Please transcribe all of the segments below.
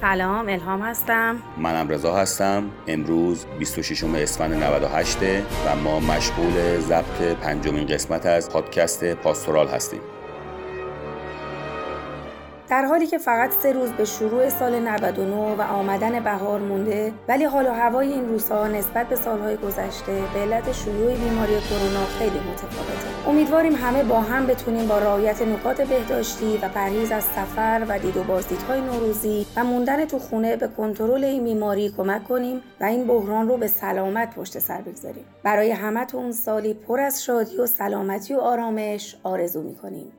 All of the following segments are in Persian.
سلام الهام هستم. منم رضا هستم. امروز 26 اسفند 98 و ما مشغول ضبط پنجمین قسمت از پادکست پاستورال هستیم. در حالی که فقط سه روز به شروع سال 99 و آمدن بهار مونده ولی حال و هوای این روزها نسبت به سالهای گذشته به علت شیوع بیماری کرونا خیلی متفاوته. امیدواریم همه با هم بتونیم با رعایت نکات بهداشتی و پرهیز از سفر و دید و بازدیدهای نوروزی و موندن تو خونه به کنترل این بیماری کمک کنیم و این بحران رو به سلامت پشت سر بگذاریم. برای همتون سالی پر از شادی و سلامتی و آرامش آرزو می‌کنیم.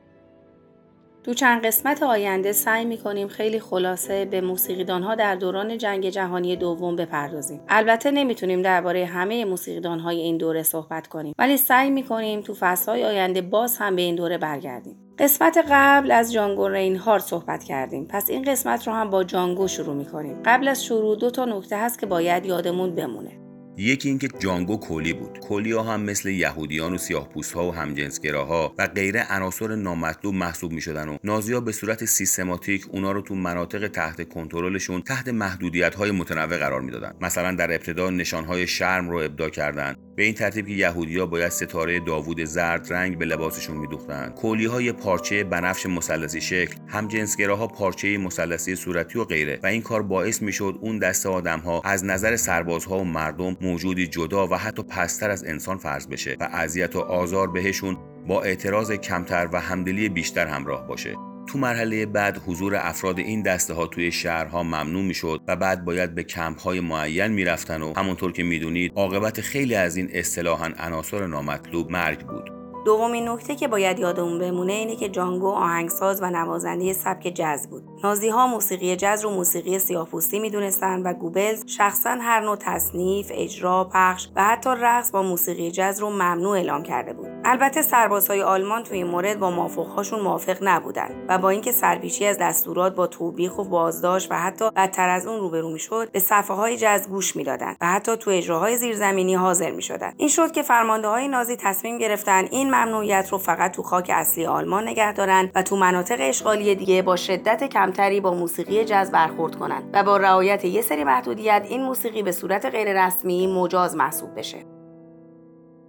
تو چند قسمت آینده سعی می‌کنیم خیلی خلاصه به موسیقیدانها در دوران جنگ جهانی دوم بپردازیم. البته نمی‌تونیم درباره همه موسیقیدانهای این دوره صحبت کنیم ولی سعی می‌کنیم تو فصلهای آینده باز هم به این دوره برگردیم. قسمت قبل از جانگو رینهارد صحبت کردیم پس این قسمت رو هم با جانگو شروع می‌کنیم. قبل از شروع دو تا نکته هست که باید یادمون بمونه. یکی اینکه جانگو کلی بود. کلی ها هم مثل یهودیان و سیاهپوست ها و همجنسگراها و غیره عناصر نامطلوب محسوب می شدن و نازی به صورت سیستماتیک اونا رو تو مناطق تحت کنترلشون تحت محدودیت های متنوع قرار می‌دادن. مثلا در ابتدا نشان های شرم رو ابدا کردند به این ترتیب که یهودیا باید ستاره داوود زرد رنگ به لباسشون میدوختند کلی های پارچه بنفش مثلثی شکل هم جنسگراها پارچه مثلثی صورتی و غیره. و این کار باعث می‌شد اون دست آدم ها از نظر سربازها و مردم موجودی جدا و حتی پستر از انسان فرض بشه و اذیت و آزار بهشون با اعتراض کمتر و همدلی بیشتر همراه باشه. تو مرحله بعد حضور افراد این دسته ها توی شهرها ممنوع می‌شد و بعد باید به کمپ های معین می‌رفتن و همونطور که می‌دونید عاقبت خیلی از این اصطلاحا عناصر نامطلوب مرگ بود. دومین نکته که باید یادمون بمونه اینه که جانگو آهنگساز و نوازنده سبک جز بود. نازی ها موسیقی جز رو موسیقی سیاه‌پوستی می‌دونستند و گوبلز شخصا هر نوع تصنیف، اجرا، پخش و حتی رقص با موسیقی جز رو ممنوع اعلام کرده بود. البته سربازهای آلمان توی این مورد با مافوقهاشون موافق نبودند و با اینکه سرپیچی از دستورات با توبیخ و بازداشت و حتی بدتر از اون روبرو می‌شد به صفحه های جز گوش می‌دادند و حتی تو اجراهای زیرزمینی حاضر می‌شدند این شد که فرمانده های نازی تصمیم گرفتن این ممنوعیت رو فقط تو خاک اصلی آلمان نگه دارن و تو مناطق اشغالی دیگه با شدت کمتری با موسیقی جز برخورد کنند و با رعایت یه سری محدودیت این موسیقی به صورت غیررسمی مجاز محسوب بشه.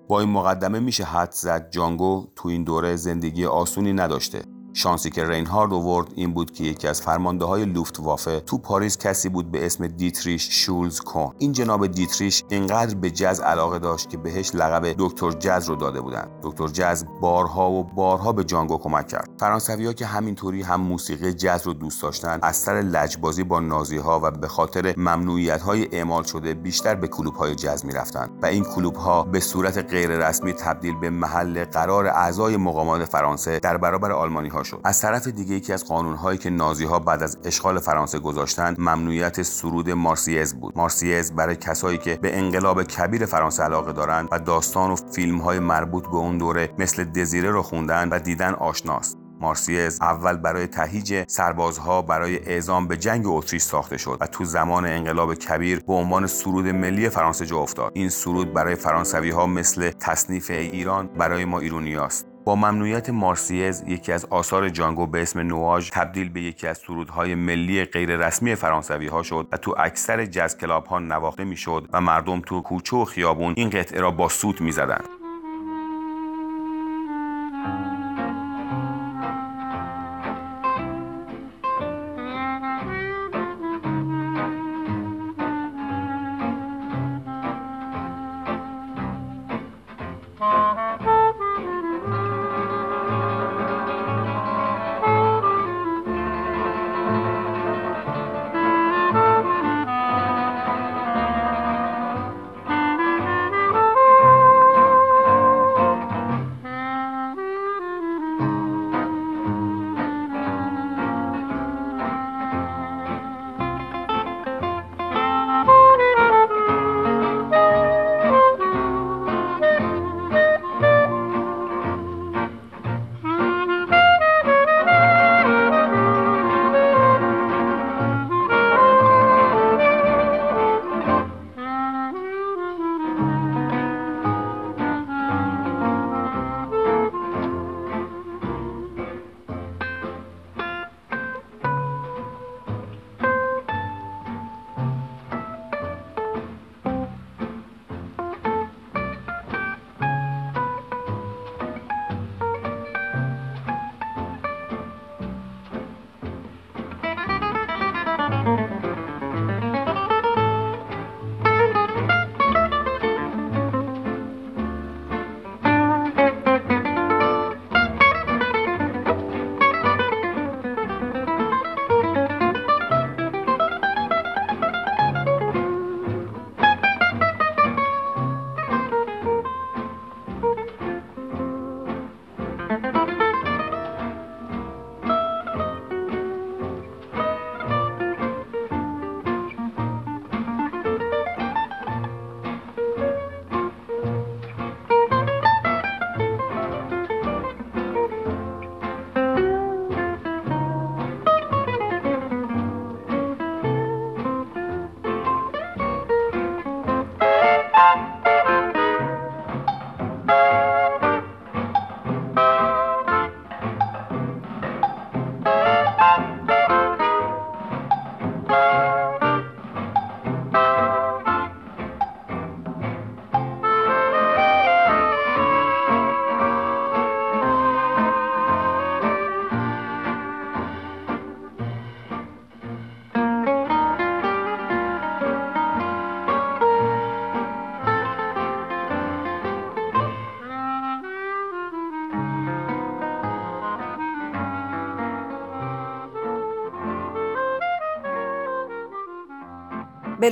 با این مقدمه میشه حد زد جانگو تو این دوره زندگی آسونی نداشته. شانسی که رینهارد اوورد این بود که یکی از فرمانده های لوفت وافه تو پاریس کسی بود به اسم دیتریش شولز کون این جناب دیتریش اینقدر به جز علاقه داشت که بهش لقب دکتر جز رو داده بودن. دکتر جز بارها و بارها به جانگو کمک کرد. فرانسوی ها که همینطوری هم موسیقی جز رو دوست داشتن از سر لجبازی با نازی ها و به خاطر ممنوعیت های اعمال شده بیشتر به کلوب های جز می‌رفتن. و این کلوب ها به صورت غیررسمی تبدیل به محل قرار اعضای مقامات فرانسه در برابر آلمانی ها شد. از طرف دیگه یکی از قانونهایی که نازی ها بعد از اشغال فرانسه گذاشتن ممنوعیت سرود مارسیز بود. مارسیز برای کسایی که به انقلاب کبیر فرانسه علاقه دارند و داستان و فیلم های مربوط به اون دوره مثل دزیره رو خوندن و دیدن آشناست. مارسیز اول برای تهیج سربازها برای اعزام به جنگ اتریش ساخته شد و تو زمان انقلاب کبیر به عنوان سرود ملی فرانسه جا افتاد. این سرود برای فرانسوی ها مثل تصنیف ایران برای ما ایرونیاست. با ممنوعیت مارسیز یکی از آثار جانگو به اسم نواژ تبدیل به یکی از سرودهای ملی غیررسمی فرانسوی ها شد و تو اکثر جز کلاب ها نواخته می‌شد و مردم تو کوچه و خیابون این قطعه را با سوت می‌زدند.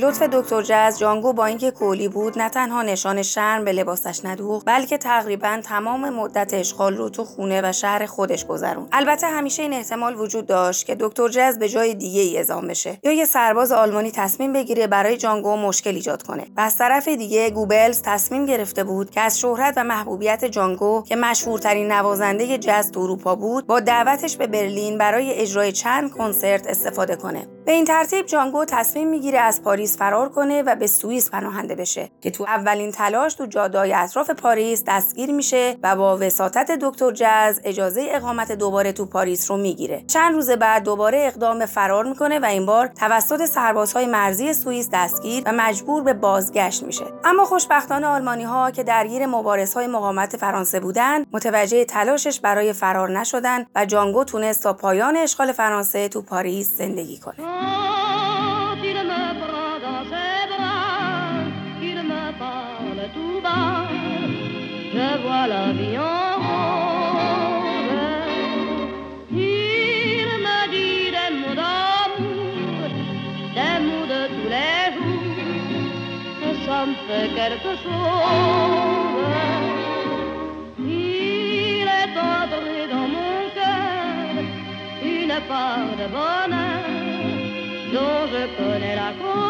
لطف دکتر جز جانگو با اینکه کولی بود نه تنها نشان شرم به لباسش ندوخت بلکه تقریبا تمام مدت اشغال رو تو خونه و شهر خودش گذروند البته همیشه این احتمال وجود داشت که دکتر جز به جای دیگه ای اعزام بشه یا یه سرباز آلمانی تصمیم بگیره برای جانگو مشکل ایجاد کنه. و از طرف دیگه گوبلز تصمیم گرفته بود که از شهرت و محبوبیت جانگو که مشهورترین نوازنده جز تو اروپا بود با دعوتش به برلین برای اجرای چند کنسرت استفاده کنه. به این ترتیب جانگو تصمیم می‌گیره از پاریس فرار کنه و به سوئیس پناهنده بشه که تو اولین تلاش تو جاده‌های اطراف پاریس دستگیر میشه و با وساطت دکتر جز اجازه اقامت دوباره تو پاریس رو می‌گیره. چند روز بعد دوباره اقدام فرار می‌کنه و این بار توسط سربازهای مرزی سوئیس دستگیر و مجبور به بازگشت میشه. اما خوشبختانه آلمانی ها که درگیر مبارز های مقاومت فرانسه بودند متوجه تلاشش برای فرار نشدن و جانگو تونست تا پایان اشغال فرانسه تو پاریس زندگی کنه. Quand il me prend dans ses bras, qu'il me parle tout bas, je vois la vie en rose. Il me dit des mots d'amour, des mots de tous les jours, et ça quelque chose. Il est entré dans mon cœur une part de bonheur. dove con la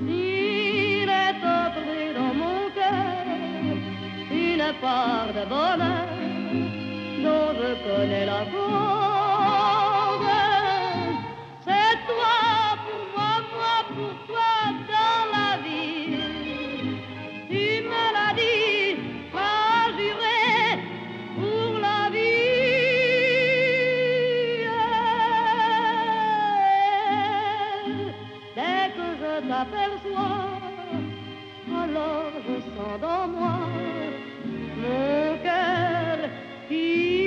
Il est entré dans mon cœur une part de bonheur dont je connais la cause. Alors je sens dans moi mon cœur qui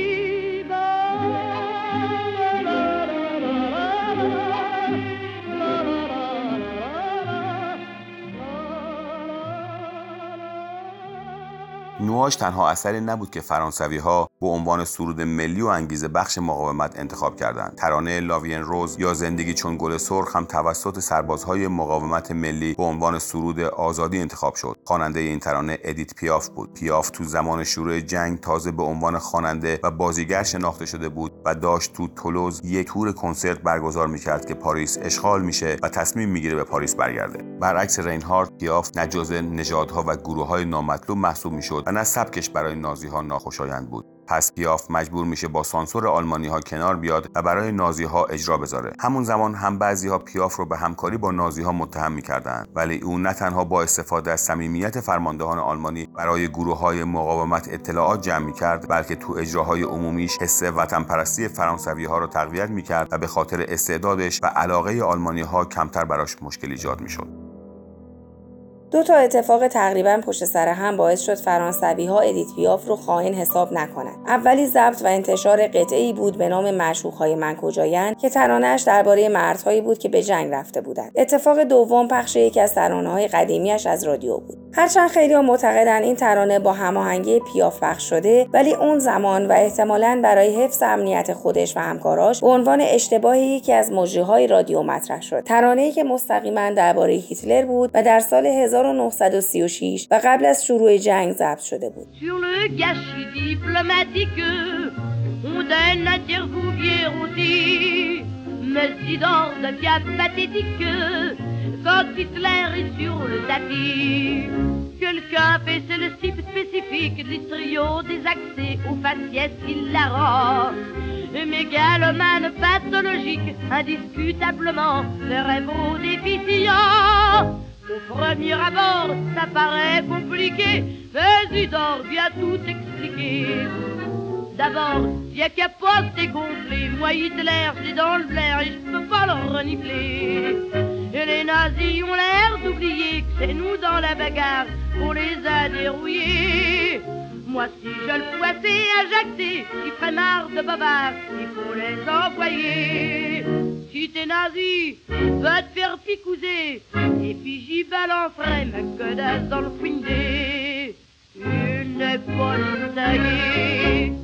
نواش تنها اثری نبود که فرانسوی ها به عنوان سرود ملی و انگیزه بخش مقاومت انتخاب کردند. ترانه La Vie en rose یا زندگی چون گل سرخ هم توسط سربازهای مقاومت ملی به عنوان سرود آزادی انتخاب شد. خواننده این ترانه ادیت پیاف بود. پیاف تو زمان شروع جنگ تازه به عنوان خواننده و بازیگر شناخته شده بود و داشت تو تولوز یک تور کنسرت برگزار می‌کرد که پاریس اشغال میشه و تصمیم می‌گیره به پاریس برگرده. برعکس رینهارد پیاف نه جزء نژادها و گروه های نامطلوب محسوب می‌شد و نه سبکش برای نازی ها ناخوشایند بود. پس پیاف مجبور میشه با سانسور آلمانی ها کنار بیاد و برای نازی ها اجرا بذاره. همون زمان هم بعضی ها پیاف رو به همکاری با نازی ها متهم می‌کردند ولی او نه تنها با استفاده از صمیمیت فرماندهان آلمانی برای گروه های مقاومت اطلاعات جمع می‌کرد بلکه تو اجراهای عمومیش حس وطن پرستی فرانسوی ها رو تقویت می‌کرد و به خاطر استعدادش و علاقه آلمانی ها کمتر براش مشکل ایجاد می‌شد. دو تا اتفاق تقریبا پشت سر هم باعث شد فرانسوی ها ادیت پیاف رو خائن حساب نکنند. اولی ضبط و انتشار قطعه ای بود به نام معشوق های من کجایند که ترانهش درباره مردهایی بود که به جنگ رفته بودند. اتفاق دوم پخش یکی از ترانه های قدیمیش از رادیو بود. هرچند خیلی معتقدن این ترانه با هماهنگی پیاف پخش شده ولی اون زمان و احتمالا برای حفظ امنیت خودش و همکاراش به عنوان اشتباهی یکی از مجریهای رادیو مطرح شد. ترانه‌ای که مستقیما درباره هیتلر بود و در سال 1936 و قبل از شروع جنگ ضبط شده بود. Quand Hitler est sur le tapis. Quelqu'un fait c'est le type spécifique du trio des accès au faciès hilarant. Mégalomane pathologique, indiscutablement, cérébro déficient. Au premier abord, ça paraît compliqué, mais dort bien tout expliquer. D'abord, y a qu'à pas gonflé, moi Hitler, j'ai dans le blaire et je peux pas le renifler. Et les nazis ont l'air d'oublier que c'est nous dans la bagarre qu'on les a dérouillés. Moi, si je le poissais injecté, il ferait marre de bavard, il faut les envoyer. Si t'es nazi, va te faire picouser, et puis j'y balancerai ma godasse dans le fouindé.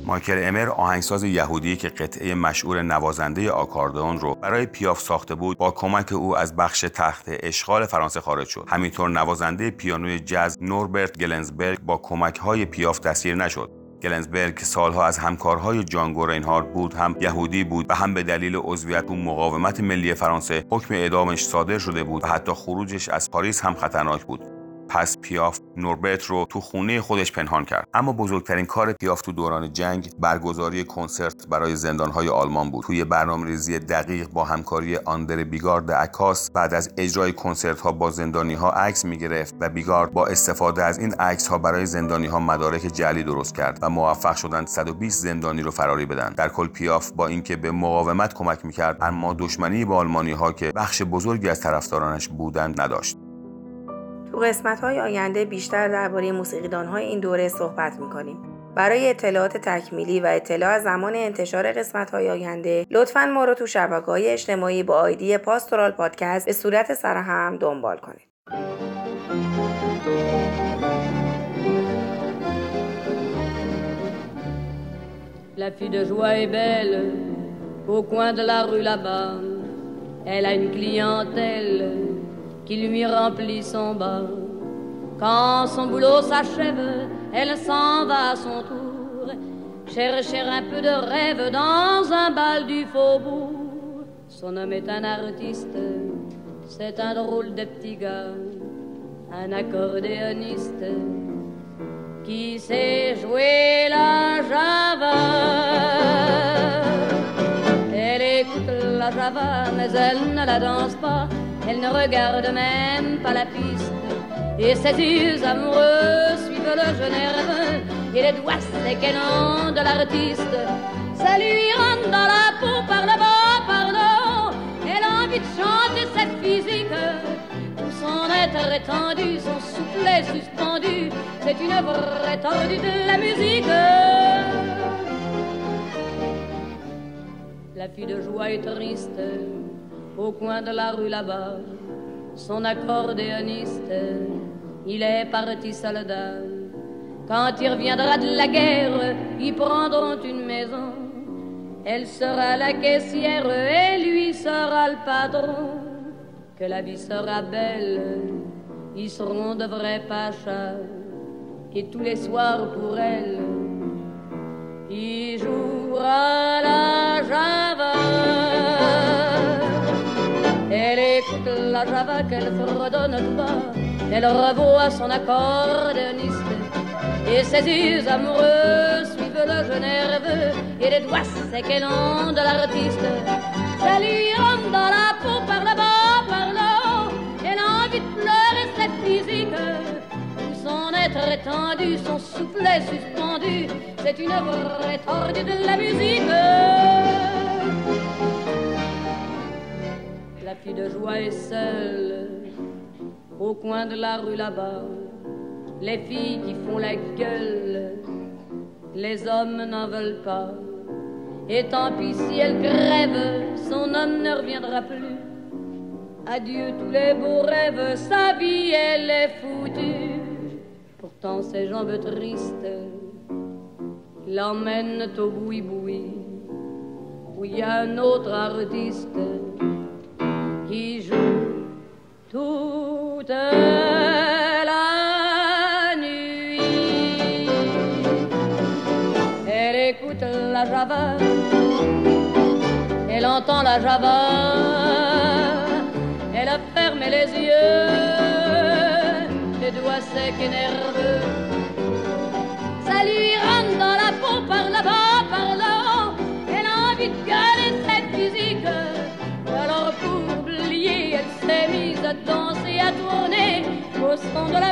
مایکل امر آهنگساز یهودی که قطعه مشهور نوازنده آکاردون رو برای پیاف ساخته بود با کمک او از بخش تخت اشغال فرانسه خارج شد. همینطور نوازنده پیانوی جز نوربرت گلنزبرگ با کمک های پیاف دستگیر نشد. گلنزبرگ سالها از همکارهای جانگو رینهارد بود هم یهودی بود و هم به دلیل عضویت تو مقاومت ملی فرانسه حکم اعدامش صادر شده بود و حتی خروجش از پاریس هم خطرناک بود. پس پیاف نوربرت رو تو خونه خودش پنهان کرد. اما بزرگترین کار پیاف تو دوران جنگ برگزاری کنسرت برای زندانهای آلمان بود. توی برنامه ریزی دقیق با همکاری آندر بیگارد عکاس بعد از اجرای کنسرت ها با زندانی ها عکس می گرفت و بیگارد با استفاده از این عکس ها برای زندانی ها مدارک جعلی درست کرد و موفق شدند 120 زندانی رو فراری بدن. در کل پیاف با اینکه به مقاومت کمک می‌کرد اما دشمنی با آلمانی ها که بخش بزرگی از طرفدارانش بودند نداشت. تو قسمت های آینده بیشتر درباره موسیقیدان های این دوره صحبت می‌کنیم. برای اطلاعات تکمیلی و اطلاع زمان انتشار قسمت های آینده لطفا ما رو تو شبکه های اجتماعی با آیدی پاستورال پادکست به صورت سرهم دنبال کنید. La fille de joie est belle au coin de la rue là-bas. Elle a une clientèle qui lui remplit son bas. Quand son boulot s'achève, elle s'en va à son tour, chercher un peu de rêve dans un bal du faubourg. Son homme est un artiste, c'est un drôle de petit gars, un accordéoniste qui sait jouer la java. Elle écoute la java, mais elle ne la danse pas elle ne regarde même pas la piste. Et ses yeux amoureux suivent le jeune nerveux et les doigts séquennants de l'artiste. Ça lui rentre dans la peau par le bas, par le haut. Elle a envie de chanter cette physique. Tout son être étendu, son soufflet suspendu. C'est une vraie tordue de la musique. La fille de joie est triste au coin de la rue là-bas, son accordéoniste, il est parti soldat. Quand il reviendra de la guerre, ils prendront une maison. Elle sera la caissière et lui sera le patron. Que la vie sera belle, ils seront de vrais pachas. Et tous les soirs pour elle, il jouera la java. La java qu'elle fredonne bas. Elle revoit son accordéoniste. Et ses yeux amoureux suivent le jeu nerveux et les doigts séquennants de l'artiste. Ça lui dans la peau par le bas, par le haut. Elle a envie de pleurer cette physique. Son être étendu, son soufflet suspendu. C'est une vraie tordue de la musique. Fille de joie est seule au coin de la rue là-bas. Les filles qui font la gueule, les hommes n'en veulent pas. Et tant pis si elle crève, son homme ne reviendra plus. Adieu tous les beaux rêves, sa vie elle est foutue. portant ses jambes tristes, l'emmène au boui-boui, où il y a un autre artiste qui joue toute la nuit. Elle écoute la java, elle entend la java, elle a fermé les yeux les doigts secs et nerveux.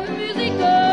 La musique.